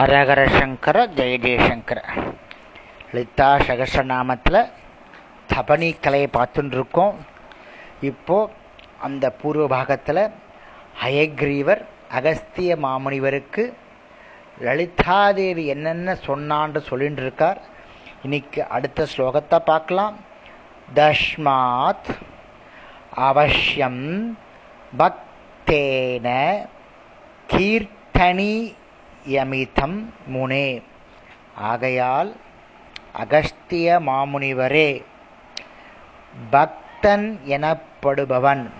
ஹரஹர சங்கர ஜெய ஜெயசங்கர லலிதா சகசநாமத்தில் தபனி கலையை பார்த்துன்னு இருக்கோம் இப்போது அந்த பூர்வ பாகத்தில் ஹயக்ரீவர் அகஸ்திய மாமுனிவருக்கு லலிதாதேவி என்னென்ன சொன்னான்னு சொல்லிட்டு இருக்கார் இன்னைக்கு அடுத்த ஸ்லோகத்தை பார்க்கலாம். தஷ்மாத் அவசியம் பக்தேன கீர்த்தனி யமிதம் முனே. ஆகையால் அகஸ்திய மாமுனிவரே பக்தன் எனப்படுபவன்.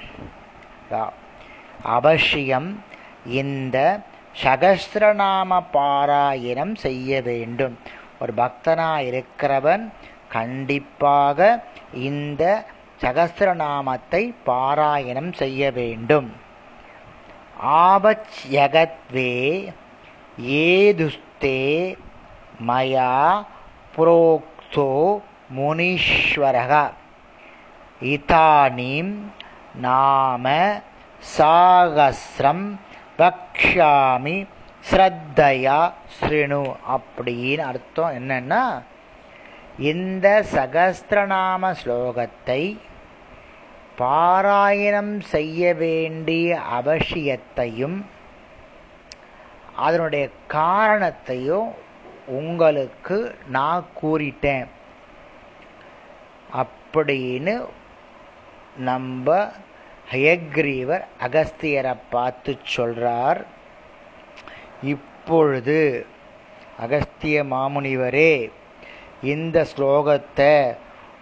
அவசியம் இந்த சகஸ்திரநாம பாராயணம் செய்ய வேண்டும். ஒரு பக்தனா இருக்கிறவன் கண்டிப்பாக இந்த சகஸ்திரநாமத்தை பாராயணம் செய்ய வேண்டும். ஆபத்யகத்வே ஏதுஸ்தே மயா புரோக்தோ முனீஸ்வரக. இதானீம் நாம சாகசிரம் பக்ஷாமி ஸ்ரத்தையா ஸ்ருணு அப்படின்னு அர்த்தம் என்னன்னா இந்த சகஸ்திரநாம ஸ்லோகத்தை பாராயணம் செய்ய வேண்டிய அவசியத்தையும் அதனுடைய காரணத்தையும் உங்களுக்கு நான் கூறிட்டேன். அப்படின்னு நம்ம ஹயக்ரீவர் அகஸ்தியரை பார்த்து சொல்றார். இப்பொழுது அகஸ்திய மாமுனிவரே இந்த ஸ்லோகத்தை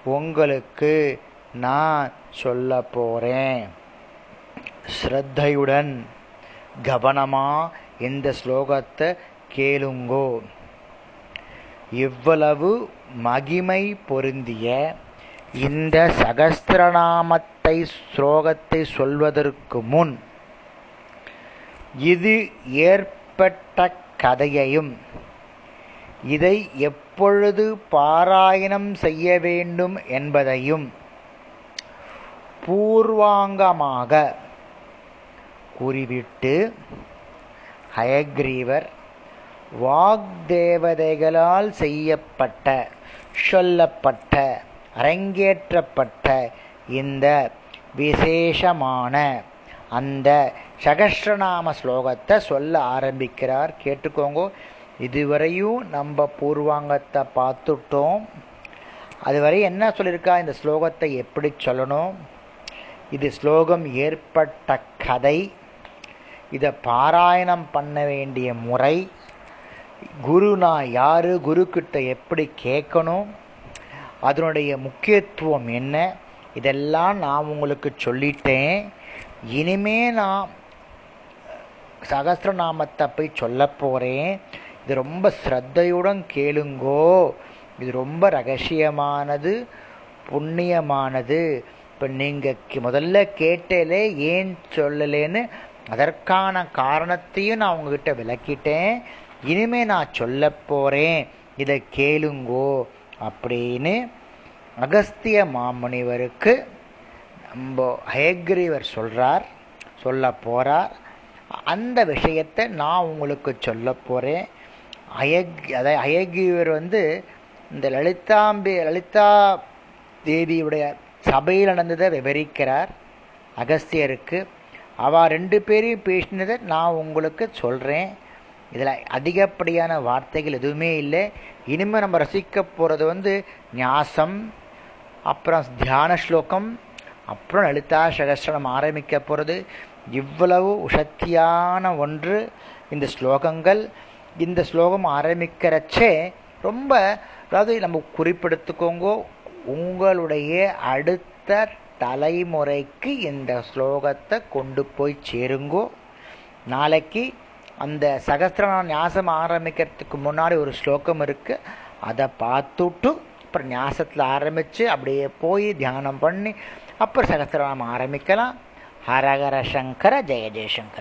உங்களுக்கு நான் சொல்ல போறேன். ஸ்ரத்தையுடன் கவனமா இந்த ஸ்லோகத்தை கேளுங்கோ. இவ்வளவு மகிமை பொருந்திய இந்த சகஸ்திரநாமத்தை ஸ்லோகத்தை சொல்வதற்கு முன் இது ஏற்பட்ட கதையையும் இதை எப்பொழுது பாராயணம் செய்ய வேண்டும் என்பதையும் பூர்வாங்கமாக கூறிவிட்டு ஹயக்ரீவர் வாக்தேவதைகளால் செய்யப்பட்ட சொல்லப்பட்ட அரங்கேற்றப்பட்ட இந்த விசேஷமான அந்த சகஸ்ரநாம ஸ்லோகத்தை சொல்ல ஆரம்பிக்கிறார். கேட்டுக்கோங்க. இதுவரையும் நம்ம பூர்வாங்கத்தை பார்த்துட்டோம். அதுவரை என்ன சொல்லியிருக்கா? இந்த ஸ்லோகத்தை எப்படி சொல்லணும்? இது ஸ்லோகம் ஏற்பட்ட கதை. இதை பாராயணம் பண்ண வேண்டிய முறை குருனா யார் குரு எப்படி கேட்கணும் அதனுடைய முக்கியத்துவம் என்ன இதெல்லாம் நான் உங்களுக்கு சொல்லிட்டேன். இனிமே நான் சகசிரநாமத்தை போய் சொல்ல போகிறேன் இது ரொம்ப ஸ்ரத்தையுடன் கேளுங்கோ. இது ரொம்ப ரகசியமானது புண்ணியமானது. இப்போ நீங்கள் முதல்ல கேட்டலே ஏன் சொல்லலேன்னு அதற்கான காரணத்தையும் நான் உங்ககிட்ட விளக்கிட்டேன். இனிமே நான் சொல்ல போறேன். இதை கேளுங்கோ அப்படின்னு அகஸ்திய மாமுனிவருக்கு நம்ம ஹயக்ரீவர் சொல்றார் சொல்ல போறார். அந்த விஷயத்தை நான் உங்களுக்கு சொல்ல போறேன். அயக் அதை அயக்ரீவர் வந்து இந்த லலிதாம்பி லலிதா தேவியுடைய சபையில் நடந்ததை விவரிக்கிறார். அகஸ்தியருக்கு அவள் ரெண்டு பேரையும் பேசினதை நான் உங்களுக்கு சொல்கிறேன் இதில் அதிகப்படியான வார்த்தைகள் எதுவுமே இல்லை. இனிமேல் நம்ம ரசிக்க போகிறது வந்து ஞாசம் அப்புறம் தியான ஸ்லோகம் அப்புறம் லலிதா சகஸ்திரம் ஆரம்பிக்க போகிறது இவ்வளவு உஷத்தியான ஒன்று இந்த ஸ்லோகங்கள். இந்த ஸ்லோகம் ஆரம்பிக்கிறச்சே ரொம்ப அதாவது நம்ம குறிப்பெடுத்துக்கோங்க உங்களுடைய அடுத்த தலைமுறைக்கு இந்த ஸ்லோகத்தை கொண்டு போய் சேருங்கோ. நாளைக்கு அந்த சகஸ்திர ஞாசம் ஆரம்பிக்கிறதுக்கு முன்னாடி ஒரு ஸ்லோகம் இருக்கு. அதை பார்த்துட்டு அப்புறம் ஞாசத்தில் ஆரம்பித்து அப்படியே போய் தியானம் பண்ணி அப்புறம் சகஸ்திரநாமம் ஆரம்பிக்கலாம். ஹரஹர சங்கர ஜெய ஜெயசங்கர.